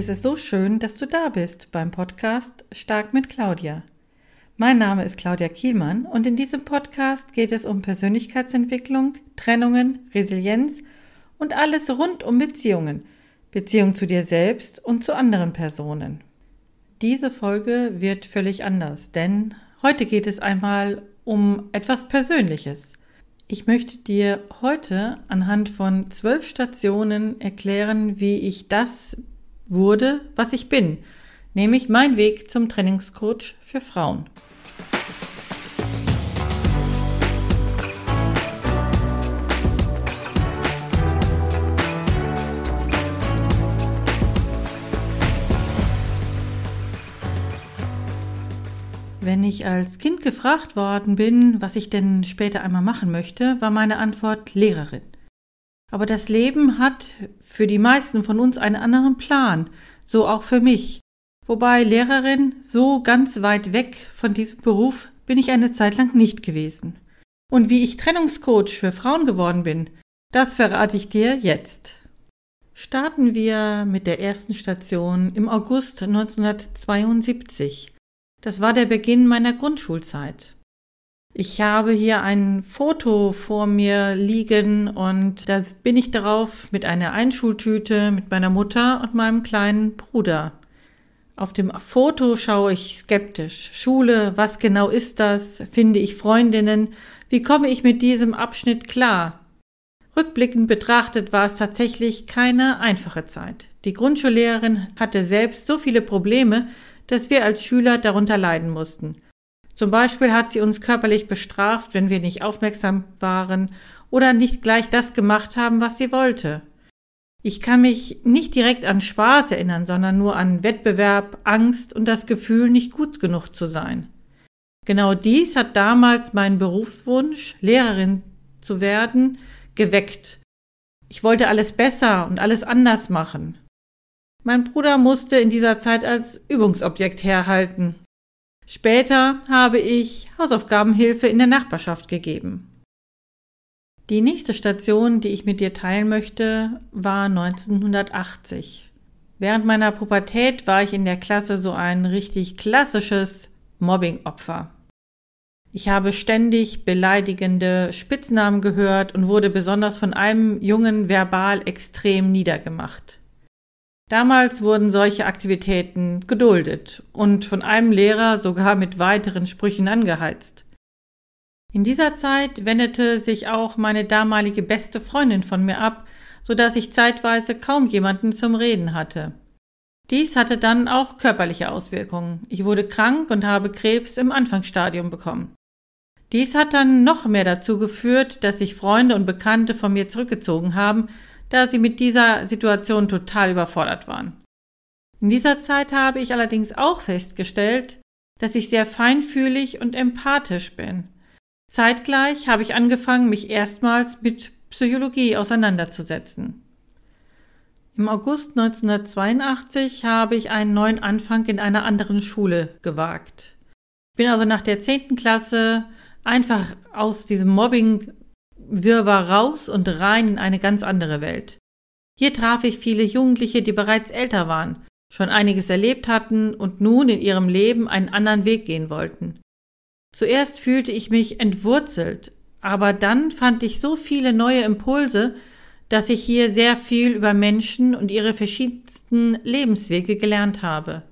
Es ist so schön, dass du da bist beim Podcast Stark mit Claudia. Mein Name ist Claudia Kielmann und in diesem Podcast geht es um Persönlichkeitsentwicklung, Trennungen, Resilienz und alles rund um Beziehungen, Beziehung zu dir selbst und zu anderen Personen. Diese Folge wird völlig anders, denn heute geht es einmal um etwas Persönliches. Ich möchte dir heute anhand von zwölf Stationen erklären, wie ich das wurde, was ich bin, nämlich mein Weg zum Trainingscoach für Frauen. Wenn ich als Kind gefragt worden bin, was ich denn später einmal machen möchte, war meine Antwort Lehrerin. Aber das Leben hat für die meisten von uns einen anderen Plan, so auch für mich. Wobei Lehrerin so ganz weit weg von diesem Beruf bin ich eine Zeit lang nicht gewesen. Und wie ich Trennungscoach für Frauen geworden bin, das verrate ich dir jetzt. Starten wir mit der ersten Station im August 1972. Das war der Beginn meiner Grundschulzeit. Ich habe hier ein Foto vor mir liegen und da bin ich darauf mit einer Einschultüte mit meiner Mutter und meinem kleinen Bruder. Auf dem Foto schaue ich skeptisch. Schule, was genau ist das? Finde ich Freundinnen? Wie komme ich mit diesem Abschnitt klar? Rückblickend betrachtet war es tatsächlich keine einfache Zeit. Die Grundschullehrerin hatte selbst so viele Probleme, dass wir als Schüler darunter leiden mussten. Zum Beispiel hat sie uns körperlich bestraft, wenn wir nicht aufmerksam waren oder nicht gleich das gemacht haben, was sie wollte. Ich kann mich nicht direkt an Spaß erinnern, sondern nur an Wettbewerb, Angst und das Gefühl, nicht gut genug zu sein. Genau dies hat damals meinen Berufswunsch, Lehrerin zu werden, geweckt. Ich wollte alles besser und alles anders machen. Mein Bruder musste in dieser Zeit als Übungsobjekt herhalten. Später habe ich Hausaufgabenhilfe in der Nachbarschaft gegeben. Die nächste Station, die ich mit dir teilen möchte, war 1980. Während meiner Pubertät war ich in der Klasse so ein richtig klassisches Mobbing-Opfer. Ich habe ständig beleidigende Spitznamen gehört und wurde besonders von einem Jungen verbal extrem niedergemacht. Damals wurden solche Aktivitäten geduldet und von einem Lehrer sogar mit weiteren Sprüchen angeheizt. In dieser Zeit wendete sich auch meine damalige beste Freundin von mir ab, so dass ich zeitweise kaum jemanden zum Reden hatte. Dies hatte dann auch körperliche Auswirkungen. Ich wurde krank und habe Krebs im Anfangsstadium bekommen. Dies hat dann noch mehr dazu geführt, dass sich Freunde und Bekannte von mir zurückgezogen haben, da sie mit dieser Situation total überfordert waren. In dieser Zeit habe ich allerdings auch festgestellt, dass ich sehr feinfühlig und empathisch bin. Zeitgleich habe ich angefangen, mich erstmals mit Psychologie auseinanderzusetzen. Im August 1982 habe ich einen neuen Anfang in einer anderen Schule gewagt. Ich bin also nach der zehnten Klasse einfach aus diesem Mobbing Wirrwarr raus und rein in eine ganz andere Welt. Hier traf ich viele Jugendliche, die bereits älter waren, schon einiges erlebt hatten und nun in ihrem Leben einen anderen Weg gehen wollten. Zuerst fühlte ich mich entwurzelt, aber dann fand ich so viele neue Impulse, dass ich hier sehr viel über Menschen und ihre verschiedensten Lebenswege gelernt habe.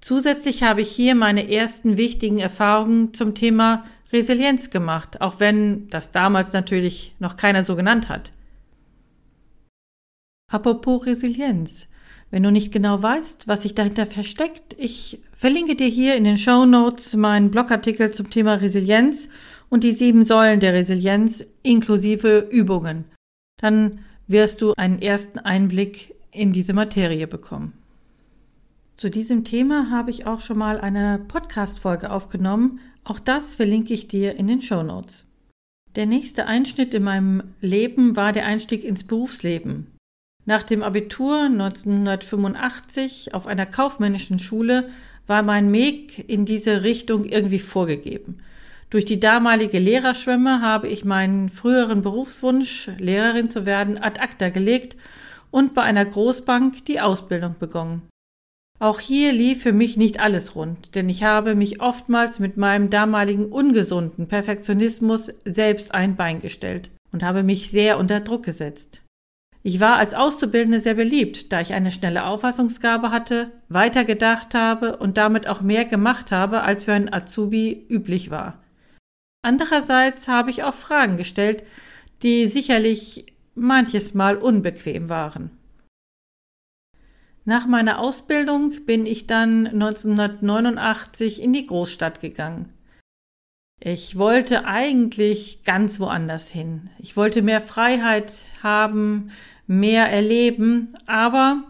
Zusätzlich habe ich hier meine ersten wichtigen Erfahrungen zum Thema Resilienz gemacht, auch wenn das damals natürlich noch keiner so genannt hat. Apropos Resilienz. Wenn du nicht genau weißt, was sich dahinter versteckt, ich verlinke dir hier in den Show Notes meinen Blogartikel zum Thema Resilienz und die sieben Säulen der Resilienz inklusive Übungen. Dann wirst du einen ersten Einblick in diese Materie bekommen. Zu diesem Thema habe ich auch schon mal eine Podcast-Folge aufgenommen, auch das verlinke ich dir in den Show Notes. Der nächste Einschnitt in meinem Leben war der Einstieg ins Berufsleben. Nach dem Abitur 1985 auf einer kaufmännischen Schule war mein Weg in diese Richtung irgendwie vorgegeben. Durch die damalige Lehrerschwemme habe ich meinen früheren Berufswunsch, Lehrerin zu werden, ad acta gelegt und bei einer Großbank die Ausbildung begonnen. Auch hier lief für mich nicht alles rund, denn ich habe mich oftmals mit meinem damaligen ungesunden Perfektionismus selbst ein Bein gestellt und habe mich sehr unter Druck gesetzt. Ich war als Auszubildende sehr beliebt, da ich eine schnelle Auffassungsgabe hatte, weitergedacht habe und damit auch mehr gemacht habe, als für einen Azubi üblich war. Andererseits habe ich auch Fragen gestellt, die sicherlich manches Mal unbequem waren. Nach meiner Ausbildung bin ich dann 1989 in die Großstadt gegangen. Ich wollte eigentlich ganz woanders hin. Ich wollte mehr Freiheit haben, mehr erleben, aber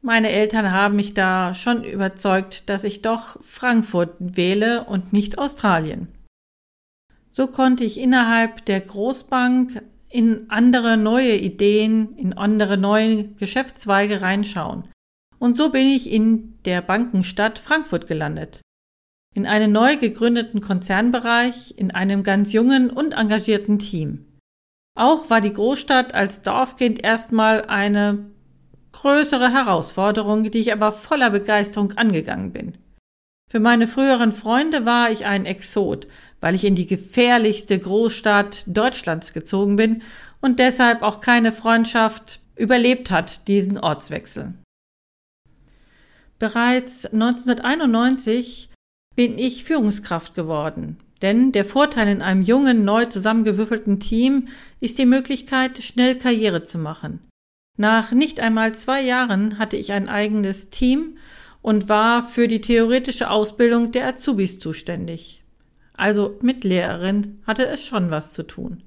meine Eltern haben mich da schon überzeugt, dass ich doch Frankfurt wähle und nicht Australien. So konnte ich innerhalb der Großbank in andere neue Ideen, in andere neue Geschäftszweige reinschauen. Und so bin ich in der Bankenstadt Frankfurt gelandet. In einem neu gegründeten Konzernbereich, in einem ganz jungen und engagierten Team. Auch war die Großstadt als Dorfkind erstmal eine größere Herausforderung, die ich aber voller Begeisterung angegangen bin. Für meine früheren Freunde war ich ein Exot, weil ich in die gefährlichste Großstadt Deutschlands gezogen bin und deshalb auch keine Freundschaft überlebt hat, diesen Ortswechsel. Bereits 1991 bin ich Führungskraft geworden, denn der Vorteil in einem jungen, neu zusammengewürfelten Team ist die Möglichkeit, schnell Karriere zu machen. Nach nicht einmal zwei Jahren hatte ich ein eigenes Team und war für die theoretische Ausbildung der Azubis zuständig. Also mit Lehrerin hatte es schon was zu tun.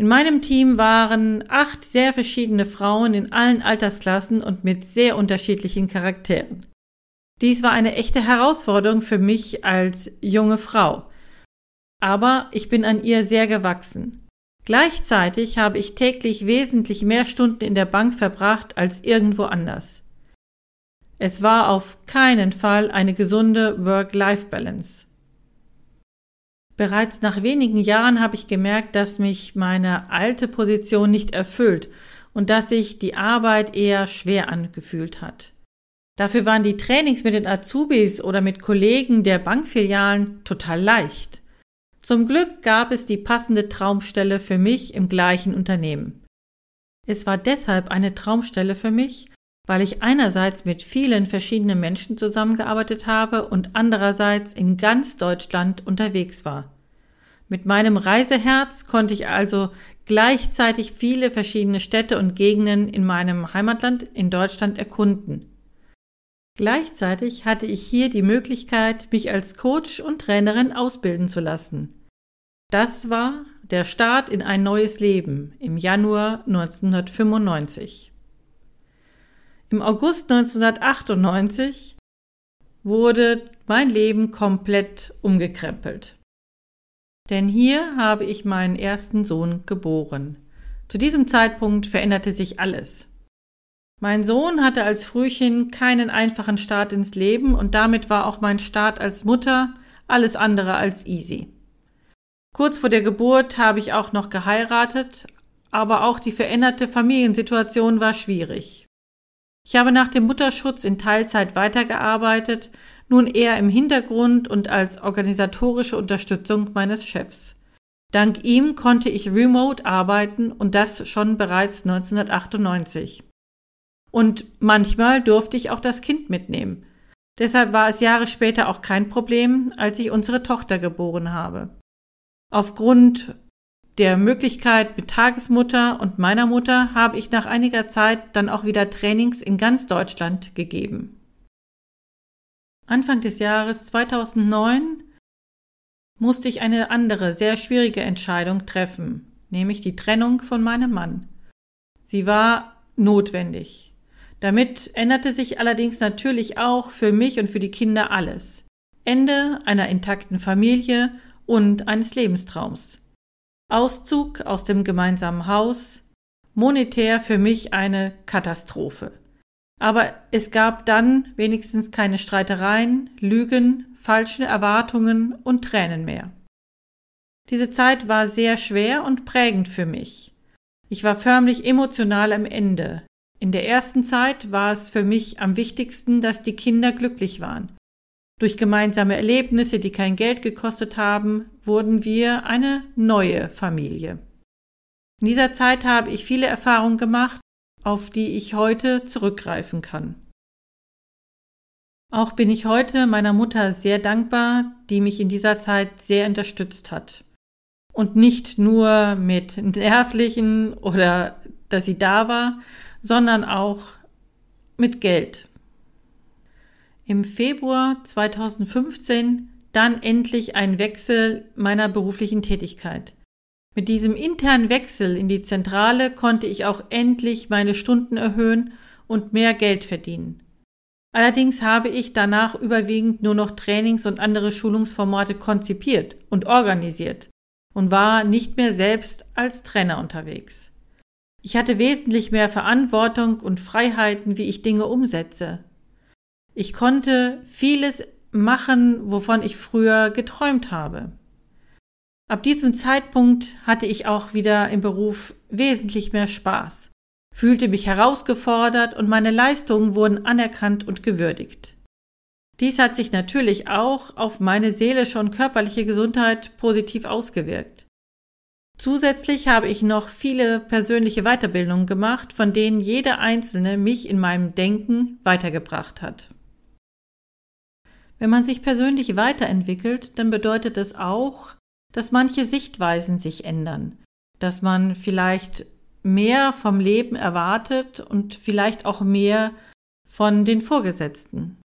In meinem Team waren acht sehr verschiedene Frauen in allen Altersklassen und mit sehr unterschiedlichen Charakteren. Dies war eine echte Herausforderung für mich als junge Frau. Aber ich bin an ihr sehr gewachsen. Gleichzeitig habe ich täglich wesentlich mehr Stunden in der Bank verbracht als irgendwo anders. Es war auf keinen Fall eine gesunde Work-Life-Balance. Bereits nach wenigen Jahren habe ich gemerkt, dass mich meine alte Position nicht erfüllt und dass sich die Arbeit eher schwer angefühlt hat. Dafür waren die Trainings mit den Azubis oder mit Kollegen der Bankfilialen total leicht. Zum Glück gab es die passende Traumstelle für mich im gleichen Unternehmen. Es war deshalb eine Traumstelle für mich, weil ich einerseits mit vielen verschiedenen Menschen zusammengearbeitet habe und andererseits in ganz Deutschland unterwegs war. Mit meinem Reiseherz konnte ich also gleichzeitig viele verschiedene Städte und Gegenden in meinem Heimatland in Deutschland erkunden. Gleichzeitig hatte ich hier die Möglichkeit, mich als Coach und Trainerin ausbilden zu lassen. Das war der Start in ein neues Leben im Januar 1995. Im August 1998 wurde mein Leben komplett umgekrempelt. Denn hier habe ich meinen ersten Sohn geboren. Zu diesem Zeitpunkt veränderte sich alles. Mein Sohn hatte als Frühchen keinen einfachen Start ins Leben und damit war auch mein Start als Mutter alles andere als easy. Kurz vor der Geburt habe ich auch noch geheiratet, aber auch die veränderte Familiensituation war schwierig. Ich habe nach dem Mutterschutz in Teilzeit weitergearbeitet, nun eher im Hintergrund und als organisatorische Unterstützung meines Chefs. Dank ihm konnte ich remote arbeiten und das schon bereits 1998. Und manchmal durfte ich auch das Kind mitnehmen. Deshalb war es Jahre später auch kein Problem, als ich unsere Tochter geboren habe. Aufgrund der Möglichkeit mit Tagesmutter und meiner Mutter habe ich nach einiger Zeit dann auch wieder Trainings in ganz Deutschland gegeben. Anfang des Jahres 2009 musste ich eine andere, sehr schwierige Entscheidung treffen, nämlich die Trennung von meinem Mann. Sie war notwendig. Damit änderte sich allerdings natürlich auch für mich und für die Kinder alles. Ende einer intakten Familie und eines Lebenstraums. Auszug aus dem gemeinsamen Haus, monetär für mich eine Katastrophe. Aber es gab dann wenigstens keine Streitereien, Lügen, falsche Erwartungen und Tränen mehr. Diese Zeit war sehr schwer und prägend für mich. Ich war förmlich emotional am Ende. In der ersten Zeit war es für mich am wichtigsten, dass die Kinder glücklich waren. Durch gemeinsame Erlebnisse, die kein Geld gekostet haben, wurden wir eine neue Familie. In dieser Zeit habe ich viele Erfahrungen gemacht, auf die ich heute zurückgreifen kann. Auch bin ich heute meiner Mutter sehr dankbar, die mich in dieser Zeit sehr unterstützt hat. Und nicht nur mit nervlichen oder dass sie da war, sondern auch mit Geld. Im Februar 2015 dann endlich ein Wechsel meiner beruflichen Tätigkeit. Mit diesem internen Wechsel in die Zentrale konnte ich auch endlich meine Stunden erhöhen und mehr Geld verdienen. Allerdings habe ich danach überwiegend nur noch Trainings und andere Schulungsformate konzipiert und organisiert und war nicht mehr selbst als Trainer unterwegs. Ich hatte wesentlich mehr Verantwortung und Freiheiten, wie ich Dinge umsetze. Ich konnte vieles machen, wovon ich früher geträumt habe. Ab diesem Zeitpunkt hatte ich auch wieder im Beruf wesentlich mehr Spaß, fühlte mich herausgefordert und meine Leistungen wurden anerkannt und gewürdigt. Dies hat sich natürlich auch auf meine seelische und körperliche Gesundheit positiv ausgewirkt. Zusätzlich habe ich noch viele persönliche Weiterbildungen gemacht, von denen jede einzelne mich in meinem Denken weitergebracht hat. Wenn man sich persönlich weiterentwickelt, dann bedeutet es auch, dass manche Sichtweisen sich ändern, dass man vielleicht mehr vom Leben erwartet und vielleicht auch mehr von den Vorgesetzten.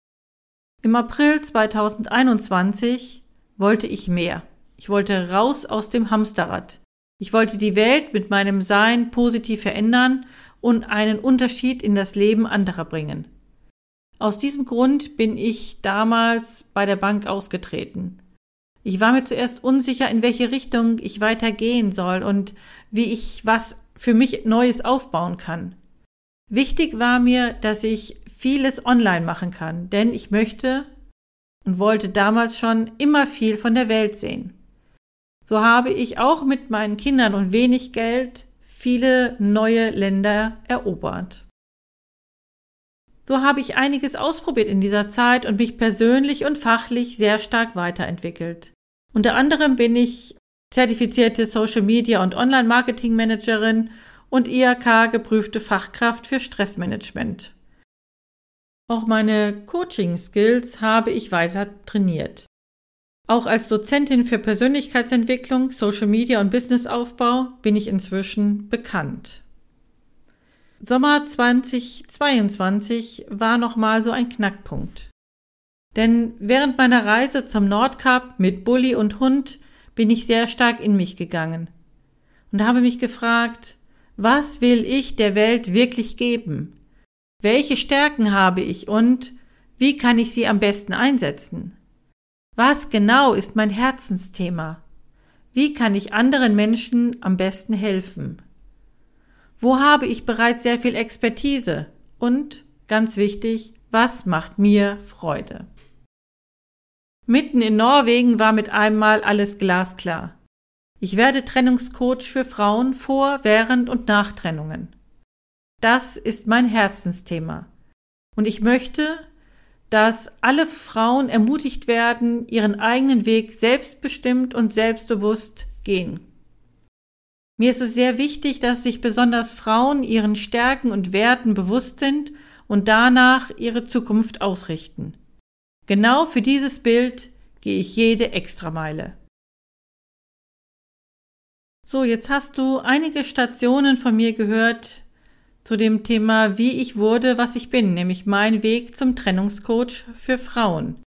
Im April 2021 wollte ich mehr. Ich wollte raus aus dem Hamsterrad. Ich wollte die Welt mit meinem Sein positiv verändern und einen Unterschied in das Leben anderer bringen. Aus diesem Grund bin ich damals bei der Bank ausgetreten. Ich war mir zuerst unsicher, in welche Richtung ich weitergehen soll und wie ich was für mich Neues aufbauen kann. Wichtig war mir, dass ich vieles online machen kann, denn ich möchte und wollte damals schon immer viel von der Welt sehen so habe ich auch mit meinen Kindern und wenig Geld viele neue Länder erobert. So habe ich einiges ausprobiert in dieser Zeit und mich persönlich und fachlich sehr stark weiterentwickelt. Unter anderem bin ich zertifizierte Social Media und Online Marketing Managerin und IHK geprüfte Fachkraft für Stressmanagement. Auch meine Coaching Skills habe ich weiter trainiert. Auch als Dozentin für Persönlichkeitsentwicklung, Social Media und Businessaufbau bin ich inzwischen bekannt. Sommer 2022 war nochmal so ein Knackpunkt. Denn während meiner Reise zum Nordkap mit Bulli und Hund bin ich sehr stark in mich gegangen und habe mich gefragt, was will ich der Welt wirklich geben? Welche Stärken habe ich und wie kann ich sie am besten einsetzen? Was genau ist mein Herzensthema? Wie kann ich anderen Menschen am besten helfen? Wo habe ich bereits sehr viel Expertise? Und, ganz wichtig, was macht mir Freude? Mitten in Norwegen war mit einmal alles glasklar. Ich werde Trennungscoach für Frauen vor, während und nach Trennungen. Das ist mein Herzensthema. Und ich möchte, dass alle Frauen ermutigt werden, ihren eigenen Weg selbstbestimmt und selbstbewusst gehen. Mir ist es sehr wichtig, dass sich besonders Frauen ihren Stärken und Werten bewusst sind und danach ihre Zukunft ausrichten. Genau für dieses Bild gehe ich jede Extrameile. So, jetzt hast du einige Stationen von mir gehört, zu dem Thema, wie ich wurde, was ich bin, nämlich mein Weg zum Trennungscoach für Frauen.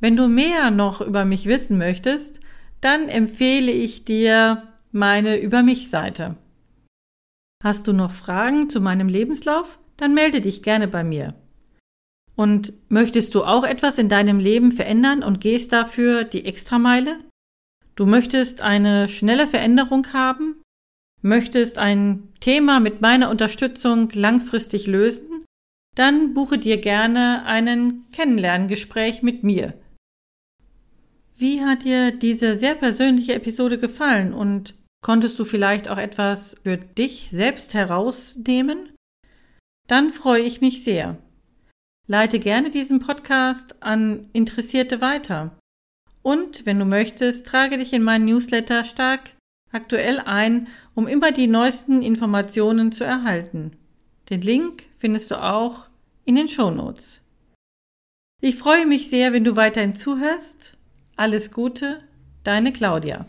Wenn du mehr noch über mich wissen möchtest, dann empfehle ich dir meine Über mich Seite. Hast du noch Fragen zu meinem Lebenslauf? Dann melde dich gerne bei mir. Und möchtest du auch etwas in deinem Leben verändern und gehst dafür die Extrameile? Du möchtest eine schnelle Veränderung haben? Möchtest ein Thema mit meiner Unterstützung langfristig lösen? Dann buche dir gerne einen Kennenlerngespräch mit mir. Wie hat dir diese sehr persönliche Episode gefallen und konntest du vielleicht auch etwas für dich selbst herausnehmen? dann freue ich mich sehr. Leite gerne diesen Podcast an Interessierte weiter. Und wenn du möchtest, trage dich in meinen Newsletter stark aktuell ein, um immer die neuesten Informationen zu erhalten. Den Link findest du auch in den Show Notes. Ich freue mich sehr, wenn du weiterhin zuhörst. Alles Gute, deine Claudia.